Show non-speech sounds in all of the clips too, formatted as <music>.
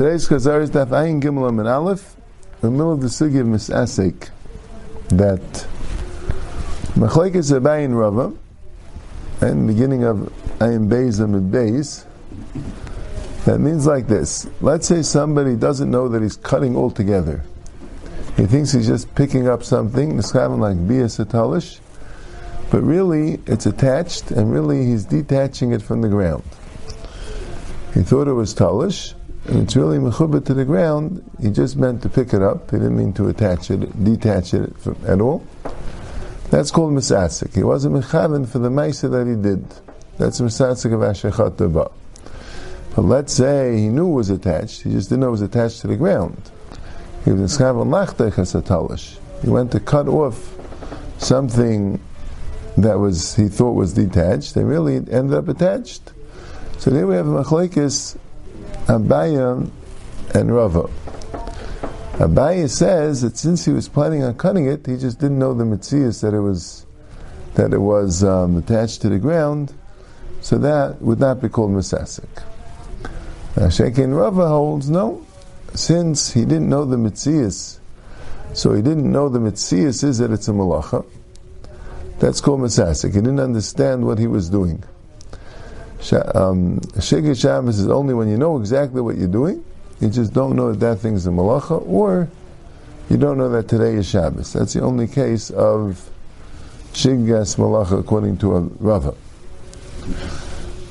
Today's Chazar is Daf Ayin Gimel and Aleph, in the middle of the Sugi of Misasek, that Machlekes Abayin Rava, and beginning of Ayin Beis and Beis, that means like this. Let's say somebody doesn't know that he's cutting altogether. He thinks he's just picking up something, Nischavan like Bia Satalish, but really it's attached, and really he's detaching it from the ground. He thought it was Talish, and it's really mechubah to the ground, he just meant to pick it up. He didn't mean to attach it, detach it from, at all. That's called misasik. He wasn't mechaven for the maisa that he did. That's misasik of ashechat deba. But let's say he knew it was attached, he just didn't know it was attached to the ground. He was He went to cut off something that was he thought was detached, They really ended up attached. So here we have a machlekes Abaya and Rava. Abaya says that since he was planning on cutting it, he just didn't know the mitzias that it was that it was um, attached to the ground, so that would not be called misasik. Now Shekin Rava holds no, since he didn't know the mitzias, so he didn't know the mitzias is that it's a malacha. That's called misasik. He didn't understand what he was doing. Um, Shegit Shabbos is only when you know exactly what you're doing, you just don't know that that thing is a malacha, or you don't know that today is Shabbos. That's the only case of Shigas malacha according to a Rava.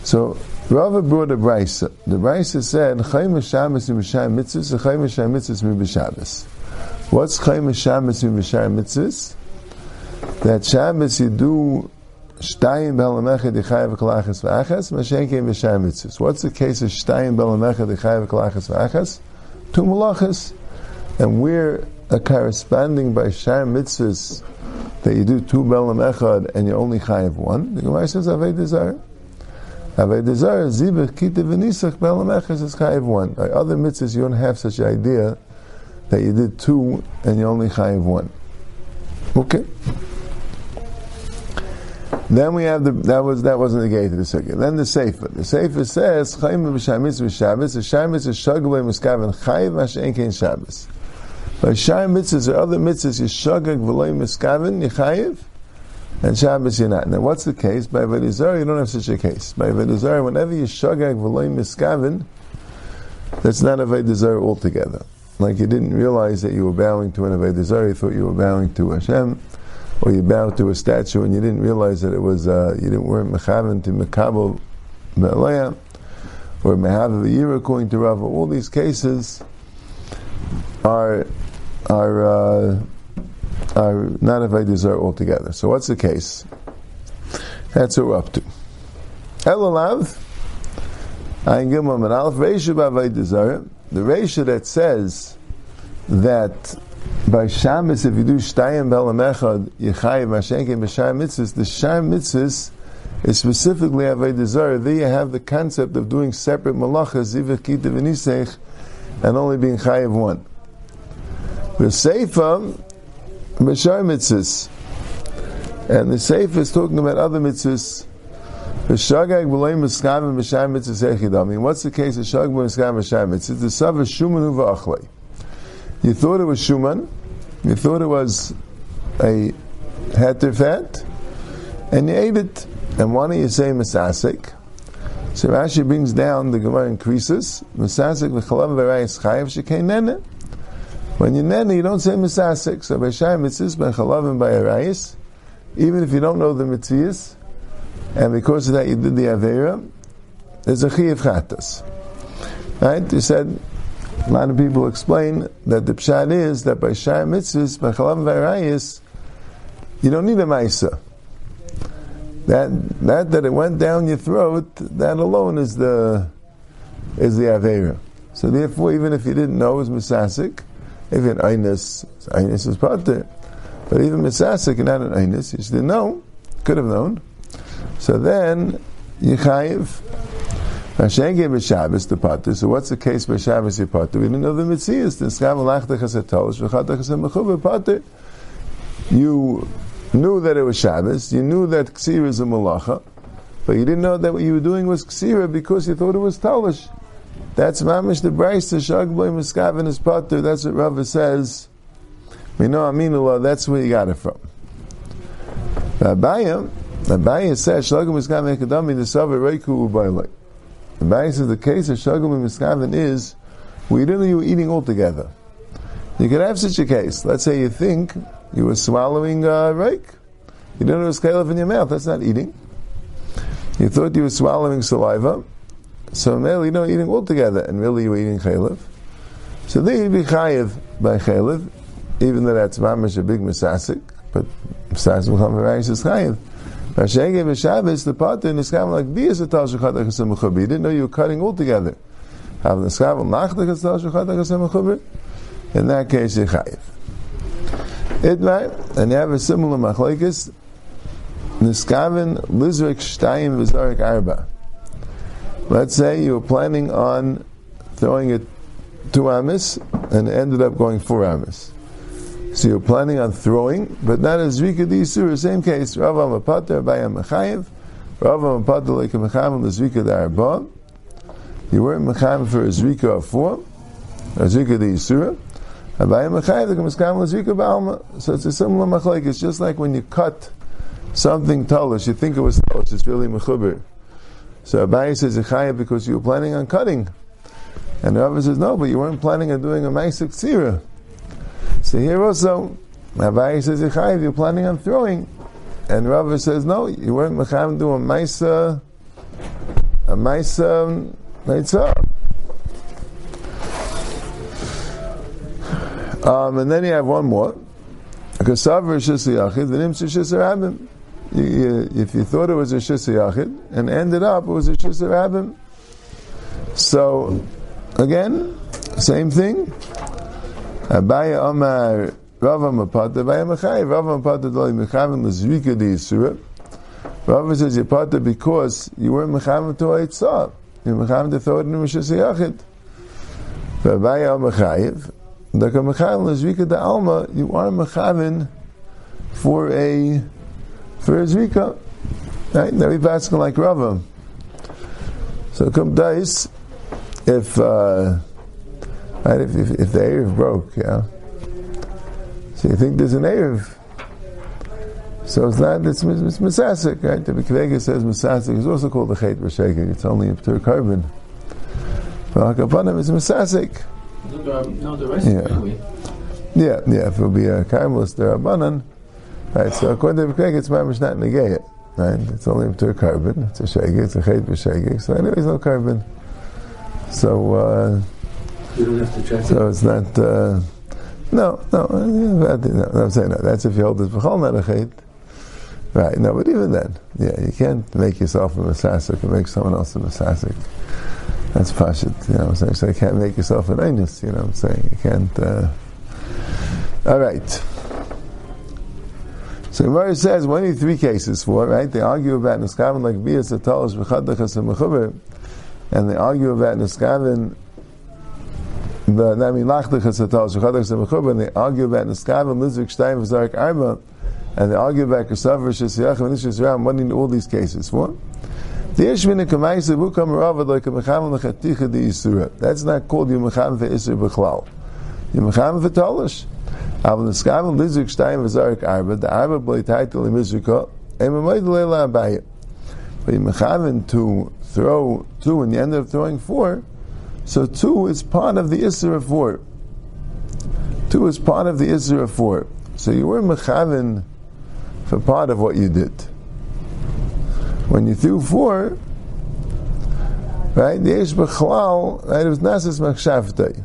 So Rava brought a brisa. The brisa said, "Chaim Shabbos Mishayim Mitzvahs, Chaim Mishayim Mitzvahs Mibishabbos." What's Chaim Shabbos Mishayim Mitzvahs? That Shabbos you do Shtayim belamechad kalachas v'achas, mitzvahs. What's the case of Shtayim belamechad yichayev kalachas v'achas? Two malachas. And we're a corresponding by shayim mitzvahs that you do two belam echad and you only chayev one. The Gemara says avei desire. Avei desire zibach kita v'nisach belam is chayev one. By other mitzvahs you don't have such idea that you did two and you only chayev one. Okay. Then we have the that was that wasn't the gate of the sukkah. Then the sefer. The sefer says chayim b'shamis b'shabbos. The shabbos is shagavay miskaven chayiv mashen kein shabbos. By shayim mitzvahs or other mitzvahs, you shagag v'loy miskaven yichayiv, and Shabbos you're not. Now what's the case? By Vedizar you don't have such a case. By Vedizar, whenever you shagag v'loy miskaven, that's not a Vedizar altogether. Like you didn't realize that you were bowing to an Vedizar, you thought you were bowing to Hashem or you bow to a statue and you didn't realize that it was uh, you didn't weren't to mekabel be'aleya or mehav year according to Rava. All these cases are are uh, are not a desire altogether. So what's the case? That's what we're up to. Elalav, Ayin Gimel and Aleph Reisha B'Avay The Reisha that says that by Shabbos, if you do Shtayim Belam Echad, Yechayiv Mashenke B'Shayim Mitzvahs, the Shayim Mitzvahs is specifically Avodah. There you have the concept of doing separate malachas, Zivach Kitav Nisech, and only being Chayiv one. The Seifa, B'Shayim Mitzvahs, and the Seifa is talking about other mitzvahs. V'shagag v'loy miskavim b'shayim mitzvahs echid. I mean, what's the case of shagag miskavim b'shayim mitzvahs? The Sava Shuman Uva'achlei. You thought it was Shuman, you thought it was a heter fat, and you ate it. And why don't you say misasik? So Rashi brings down the Gemara increases misasik v'chalav v'rayis chayav shekei nene. When you nene, you don't say misasik. So by shayim mitzvahs by chalav and by arayis, even if you don't know the mitzvahs, and because of that you did the avera, there's a chiyav chatas. Right? You said a lot of people explain that the pshat is that by Shai Mitzvahs, by Chalav Varayis, you don't need a Maisa. That, that, that it went down your throat, that alone is the, is the Avera. So therefore, even if you didn't know it was Misasik, if an Einus, Einus is Pater. But even Misasik, not an Einus, you didn't know, could have known. So then, Yechayiv, Hashem gave a Shabbos to Pater, so what's the case by Shabbos you Pater? We didn't know the Mitzias. The Skav Alachtach has a Tolish, V'chatach has a Mechuva Pater. You knew that it was Shabbos, you knew that Ksira is a Malacha, but you didn't know that what you were doing was Ksira because you thought it was Tolish. That's mamish the brayse shagboy miskaven is potter. That's what Rava says. We know aminullah. That's where you got it from. Abayim, Abayim says shlagim miskaven kadami the savar reiku ubaylek. Abayim says the case of shlagim miskaven is we didn't know you were eating all together. You could have such a case. Let's say you think you were swallowing uh, rake. You didn't have a scale in your mouth. That's not eating. You thought you were swallowing saliva. So really, you know, eating all together, and really you were eating chaylev. So then you'd be chayiv by chaylev, even though that's mamish a big misasik, but misasik will come is chayiv. Vashengev v'shabbos, the potter in the skam like this a tal shechat achasem mechuber. You didn't know you were cutting all together. Have the skam nach the tal shechat achasem mechuber. In that case, you're chayiv. Itmai, and you have a similar machlekes. Niskaven lizrik shtayim v'zarik arba. Let's say you were planning on throwing it two amis and ended up going four amis. So you're planning on throwing, but not as Zvika Disur, same case, Rav Amapater Abaya Mechayev, Rav Amapater like a Mechavim Zvika Darba. You weren't Mechavim for a Zvika of four, a Zvika Disur. Abaya Mechayev, like a Mechavim Zvika Ba'alma. So it's a similar machlaik. It's just like when you cut something talish, you think it was talish, it's really Mechuber. So Abaye says Echaya because you were planning on cutting. And the Rabbi says, no, but you weren't planning on doing a Maisik Tzira. So here also, Abaye says if you're planning on throwing. And Rabbi says, no, you weren't Mecham do a Maisa, a Maisa Meitzah. Um, and then you have one more. Because Savr Shisa Yachid, the Nimsa Shisa Rabbim you, if you thought it was a Shisa Yachid, and ended up it was a Shisa Rabbim. So, again, same thing. Abaya Omar Rava Mapata, Abaya Machai, Rava Mapata Dali Mechavim Lezvika Di Yisura. Rava says you're Pata because you weren't Mechavim to Eitzah. You're Mechavim to throw it in a Shisa Yachid. Abaya Omar Chayiv, Daka Mechavim Lezvika Da Alma, you are Mechavim for a for his Rika. Right? Now we're asking like Rava. So come dice if uh, right, if, if, if the Erev broke, yeah. So you think there's an Erev. So it's not, it's, it's Masasik, right? The Bekvega says Masasik is also called the Chet B'Shegeg. It's only a P'tur carbon. But Hakapanim is Masasik. No, the rest yeah. Yeah, yeah, if it would be a Karmelis, the Rabbanan, Right, so according to Bekveg, it's mamish not negayit. Right, it's only a carbon. It's a shagig. It's a chet b'shagig. So anyway, it's no carbon. So uh, you don't have to check. So it's not. Uh, no, no, no, no, I'm saying that. That's if you hold this b'chol a. Right, no, but even then, yeah, you can't make yourself a masasik and make someone else a masasik. That's pashit, you know what I'm saying? So you can't make yourself an einus, you know what I'm saying? You can't. Uh, all right. So Gemara says one of three cases for right? They argue about Niskaven like Bias Atalish V'chadachas Mechuber, and they argue about Niskaven the I mean Lachdachas Atalish V'chadachas Mechuber, and they argue about Niskaven Lizvik Shtayim V'zarik Arba, and they argue about Kasav Shesiyach and Nishis Ram. What in all these cases What? The Ishmin Kamaisa Vukam Ravad like a Mechavan Lechaticha Di Yisura. That's not called Yom for Isur B'chlal. Yom for Talish. Aber the Skaven Lizik Shtayim Vazarik Arba, the Arba Boy Title in Mizrika, and Mamoid Leila Abayit. But you Mechaven to throw two and you end up throwing four, so two is part of the Isra of four. Two is part of the Isra of four. So you were Mechaven for part of what you did. When you threw four, right, the Yesh Bechlal, right, it was Nasis Machshavtei.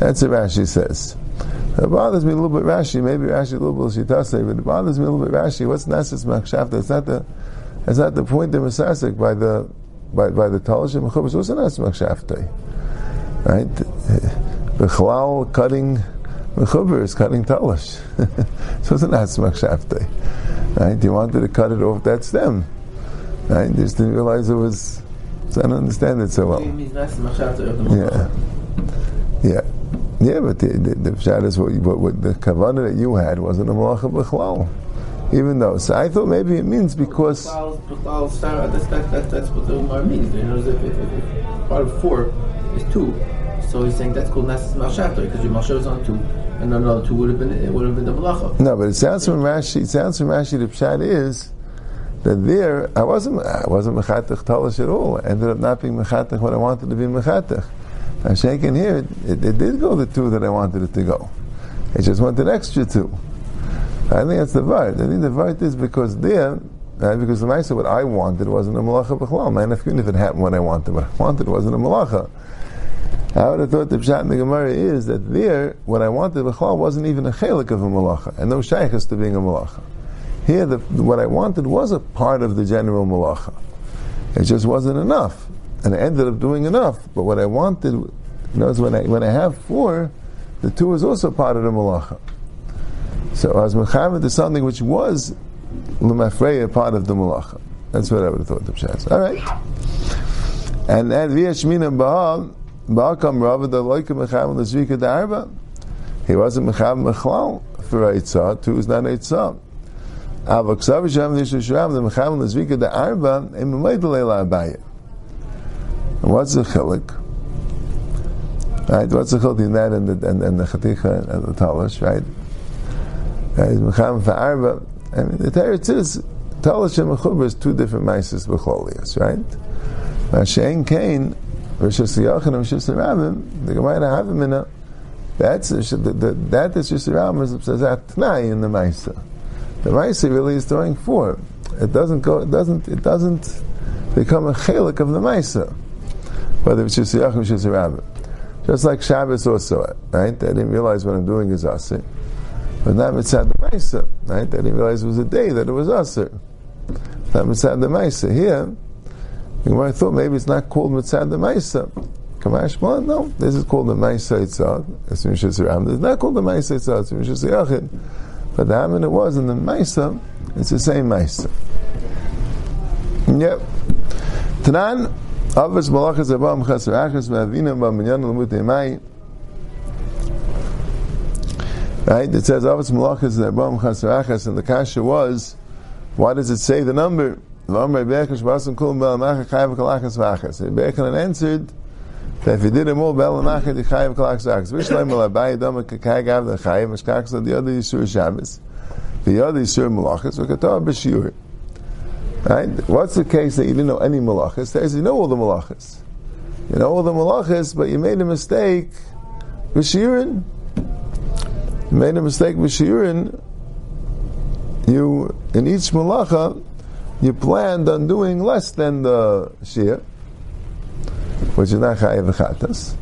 That's what Rashi says. It bothers me a little bit Rashi, maybe Rashi a little bit Shitase, but it bothers me a little bit Rashi. What's Nasis Machshavta? It's not the, it's not the point of Masasik by the, by, by the Talashim Mechubas. What's Nasis Machshavta? Right? The Bechlal cutting Mechuber is cutting Talash. <laughs> so it's not Machshavta. Right? You wanted to cut it off that stem. Right? Just didn't realize it was, so I don't understand it so well. Yeah. Yeah. Yeah, but the, the, the is what, what, what the kavanah that you had wasn't a malacha b'chlal. Even though, so I thought maybe it means because. That's, that, that, that's what the Umar means. Part of four, is two. So he's saying that's called Nasas Malshachta because your Malshach is on two, and another two would have been it would have been the Malacha. No, but it sounds from Rashi. It sounds from Rashi. The pshat is that there I wasn't I wasn't mechatech talish at all. I ended up not being mechatech what I wanted to be mechatech. I'm shaking here. It, it, it, did go the two that I wanted it to go. It just went an extra two. I think that's the vart. I think the vart is because there. Right? Because the Maisa, what I wanted wasn't a malacha b'chlal. Man, if it happened what I wanted, what I wanted wasn't a malacha. I would have thought the Pshat in the Gemara is that there, what I wanted b'chlal wasn't even a chelik of a malacha, and no shaykhs to being a malacha. Here, the, what I wanted was a part of the general malacha. It just wasn't enough, and I ended up doing enough. But what I wanted, you know, when I when I have four, the two is also part of the malacha. So as mechamed to something which was lemafreya part of the malacha. That's what I would have thought the Pshat. All right, and and via shmina ba'al. Ba'akam Rava the loika mechav l'zrika da'arba. He wasn't mechav mechlal for Eitzah, two is not Eitzah. Avak Savi Shem Nishu Shram, the mechav l'zrika da'arba, im umayd leila abaya. And what's the chilik? Right, what's the chilik in that and the, and, and the chaticha and the talish, right? Right, mechav for arba. I mean, the teretz is, talish and mechubra is two different maises b'chlolias, right? Mashen Kain, Rosh Hashanah Rosh Hashanah the Gemara have him in a that's the, the, that is just around says that tnai in the Maisa. The Maisa really is throwing four. It doesn't go. It doesn't. It doesn't become a chelik of the Maisa. Whether it's just Yachim just. Just like Shabbos also, right? I didn't realize what I'm doing is asir. But not mitzad the Maisa, right? I didn't realize it was a day that it was asir. Not mitzad the Maisa. Here, I thought maybe it's not called Mitzad the Maisa. Kamash no, this is called the Maisa itself. It's not called the Maisa itself. It's Yachid. But the Haman it was in the Maisa, it's the same Maisa. Yep. Tanan, Avos Malachas Abam Chasar Achas V'Avina B'Minyan L'Mut Emai. Right? It says Avos Malachas Abam Chasar Achas, and the kasha was, why does it say the number? Bechanan answered that if he did them all, Bel Macha the Chayav Kalach Zachas. Vishleim al Dama the the other Yisur Shabbos, the other Yisur Malachas, V'katav B'Shiur. Right? What's the case that you didn't know any Malachas? There's you know all the Malachas. You know all the Malachas, but you made a mistake B'Shiurin. You made a mistake B'Shiurin. You, in each Malacha, you planned on doing less than the shir, which is not chayav v'chatas,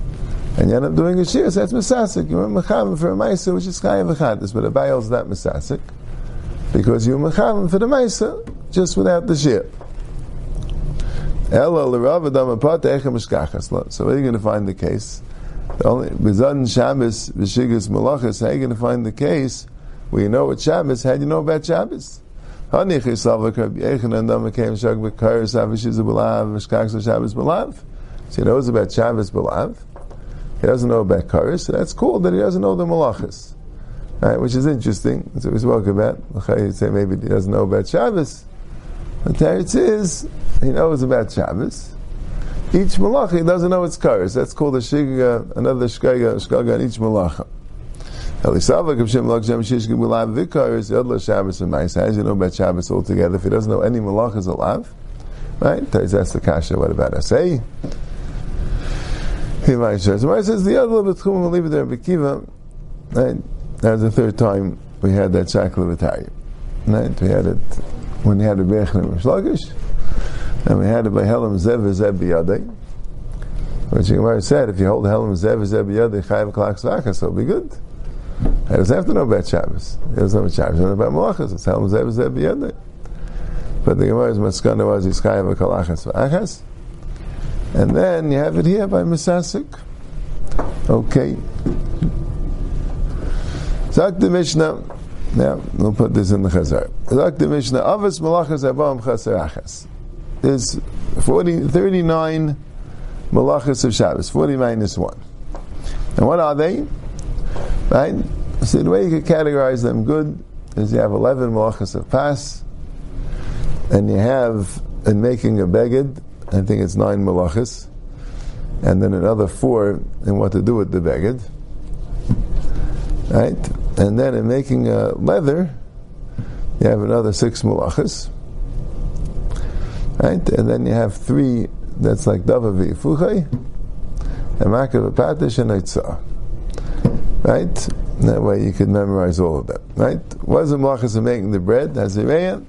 and you end up doing a shir, so that's misasik. You were mechavim for a ma'isa, which is chayav v'chatas, but a bayal is not misasik, because you were mechavim for the ma'isa, just without the shir. So where are you going to find the case? The only Bizan Shabbos V'shigas Malachas. How are you going to find the case where you know what Shabbos? How do you know about Shabbos? So he knows about Shabbos B'Lav. He doesn't know about Karis, so that's cool that he doesn't know the Malachas. Right, which is interesting. That's what we spoke about. You say maybe he doesn't know about Shabbos. The Teretz is, he knows about Shabbos. Each malacha, he doesn't know it's karis. That's called a shiga, another shkaga, shkaga on each malacha. Elisavak of Shem Lak Shem Shish Gibulav Vikar is Yodla Shabbos and Mais. How does he know about Shabbos altogether if he doesn't know any malachas alav? Right? That's the kasha. What about Asay? Eh? He might share. So says the we'll leave it there. Bekiva, right? That's the third time we had that shakla. Right? We had it when we had the Bechner Shlagish, and we had it by Helam Zev Zev Biyadei. Which Gemara said, if you hold Helam Zev Zev Biyadei, Chayav Klak Svaka, so it'll be good. I doesn't have to know about Shabbos. He doesn't know about Shabbos. He know about Malachas. It's Helm Zeb Zeb Yedek. But the Gemara's Maskana was Yiskayim Kalachas V'achas. And then you have it here by Misasik. Okay. Zak the Mishnah. Now, we'll put this in the Chazar. Zak the Mishnah. Avos Malachas Abam Chasar There's 40, 39 Malachas of Shabbos. 40 minus 1. And what are they? Right? So the way you could categorize them good is you have 11 malachas of pass, and you have, in making a beged, I think it's nine malachas, and then another four in what to do with the beged. Right? And then in making a leather, you have another six malachas. Right? And then you have three that's like Dava V'Yifuchai, and Makav Patish and Eitzah. Right? That way you could memorize all of them. Right? What's the malachas of making the bread? Hazireya.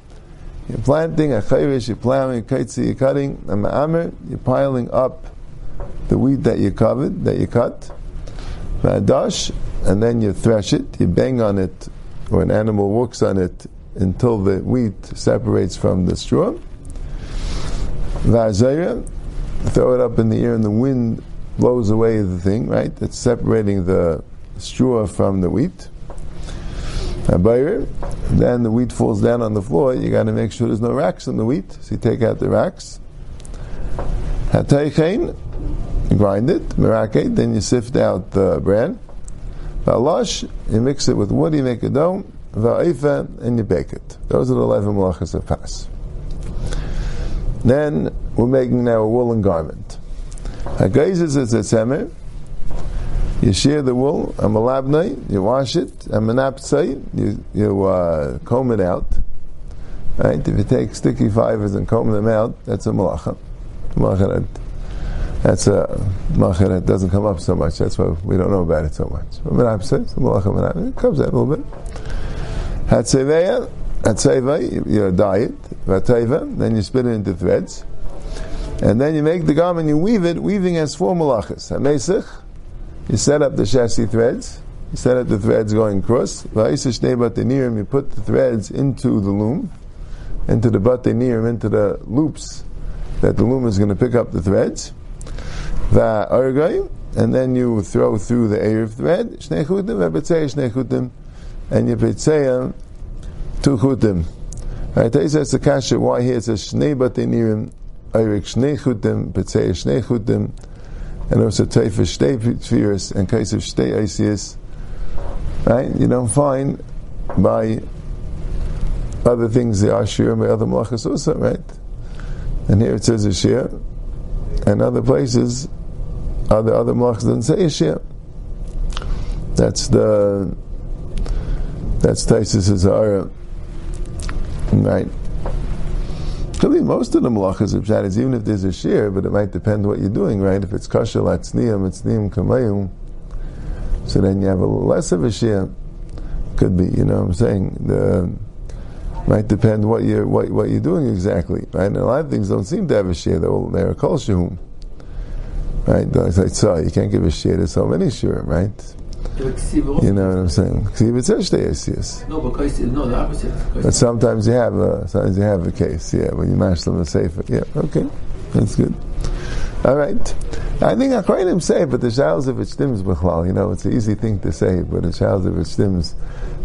You're planting a chayrish, you're plowing, kaitzi, you're cutting, a ma'amer, you're piling up the wheat that you covered, that you cut, dash, and then you thresh it, you bang on it, or an animal walks on it until the wheat separates from the straw. Vazaya, throw it up in the air and the wind blows away the thing, right? It's separating the straw from the wheat. Then the wheat falls down on the floor. You got to make sure there's no racks in the wheat. So you take out the racks. Hataychein, grind it. Merakeh, then you sift out the bran. Valash, you mix it with wood. You make a dough. Va'ifa, and you bake it. Those are the eleven malachas of pas. Then we're making now a woolen garment. Hagayzis is a tzemer. You shear the wool, a malabnai, you wash it, a manapsai, you, you uh, comb it out. Right? If you take sticky fibers and comb them out, that's a malacha. Malacha that's a malacha that doesn't come up so much. That's why we don't know about it so much. Manapsai, malacha manapsai, it comes out a little bit. Hatzeveya, hatzeva, you dye it, vateva, then you split it into threads. And then you make the garment, you weave it, weaving has four malachas. Hamesich, you set up the chassis threads. You set up the threads going across. You put the threads into the loom, into the batenirim, into the loops that the loom is going to pick up the threads. And then you throw through the air of thread, and you petzeya two chutim. Right, They says the kasha, why here it says shnei batenirim, Erev shnei chutim, petzeya shnei chutim, and also Teifa Shtei Tfiris and of Shtei Isias, right? You don't find by other things the Ashir by other Malachas also, right? And here it says Ashir, and other places, other other Malachas doesn't say Ashir. That's the that's Taisus Zara, right? Could be most of the malachas of Pshat even if there's a shear, but it might depend what you're doing, right? If it's kasher latznium, it's niyam kamayum, so then you have a less of a shear. Could be, you know what I'm saying? The, might depend what you're, what, what you're doing exactly, right? And a lot of things don't seem to have a shear, they're, they're a kol. Right? Like, so you can't give a shear to so many shear, right? You know what I'm saying? Ksiv it says yes. No, but no, the opposite. But sometimes you have a sometimes you have a case, yeah, when you mash them and safer. Yeah, okay, that's good. All right. I think Akrainim say, but the shals of it stims b'chlal. You know, it's an easy thing to say, but the shals of it stims.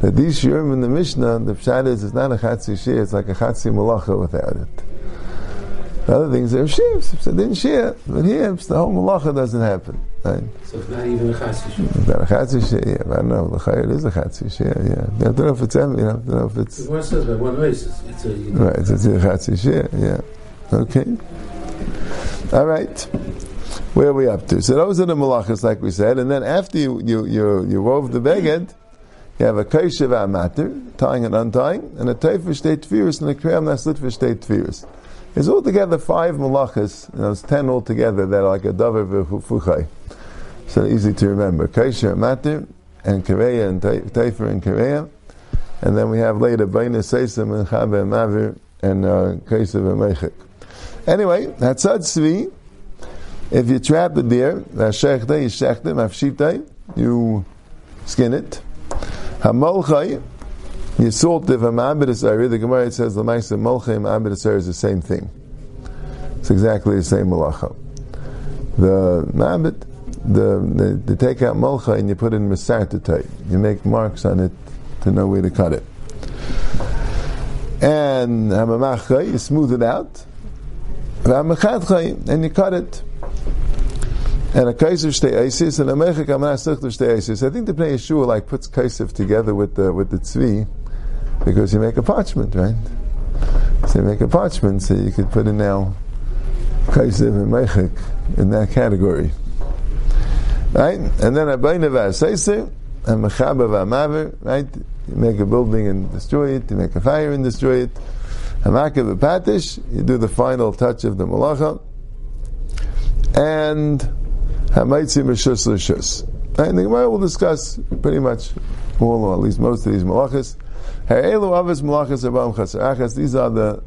That these shirim in the Mishnah, the pshat is, it's not a chatzi shir, it's like a chatzi malacha without it. The Other things are shifts, so didn't. But here, the whole malacha doesn't happen. So it's not even a chatzis It's not a chatzis Yeah, I know. The chayr is a chatzis Yeah, I don't know if it's you know, I don't know if it's. One says by one race, it's, a. Right, it's, a chatzis Yeah. Okay. All right. Where are we up to? So those are the malachas, like we said, and then after you you you, you wove the beged, you have a kaishav amater, tying and untying, and a teifer state tefirus, and a kriyam naslit tefirus. There's altogether five malachas, and it's ten altogether that are like a davar v'fuchai. So easy to remember. Kaisha Matir, and Kareya, and Taifer, and Kareya. And then we have later Baina Seisim, and Chabe, Mavir, and uh, Kaisa v'meichik. Anyway, Hatzad Tzvi, if you trap the deer, Shechta, you shechta, mafshita, you skin it. Hamolchai, the Ma'abed area. The Gemara says the Maisa Molchay Ma'abed is the same thing. It's exactly the same malacha. The Ma'abed, the, the, the take out Molcha and you put in Masartatite. You make marks on it to know where to cut it. And Hamamachai, you smooth it out. And you cut it and a kaisif shtei isis and a mechik amas shtei isis. I think the Pnei Yeshua like puts kaisif together with the with the tzvi because you make a parchment, right? So you make a parchment, so you could put in now kaisiv and mechik in that category. Right? And then Abayna V'Aseise, and Mechaba V'Amaver, right? You make a building and destroy it, you make a fire and destroy it. Hamaka V'Patish, you do the final touch of the Malacha. And Hamaitzi Meshus L'Shus. And the Gemara will discuss pretty much all, or at least most of these malachas. Ha'elu avos malachas abam chasar These are the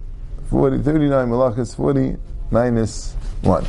40, 39 malachas, 40 minus 1.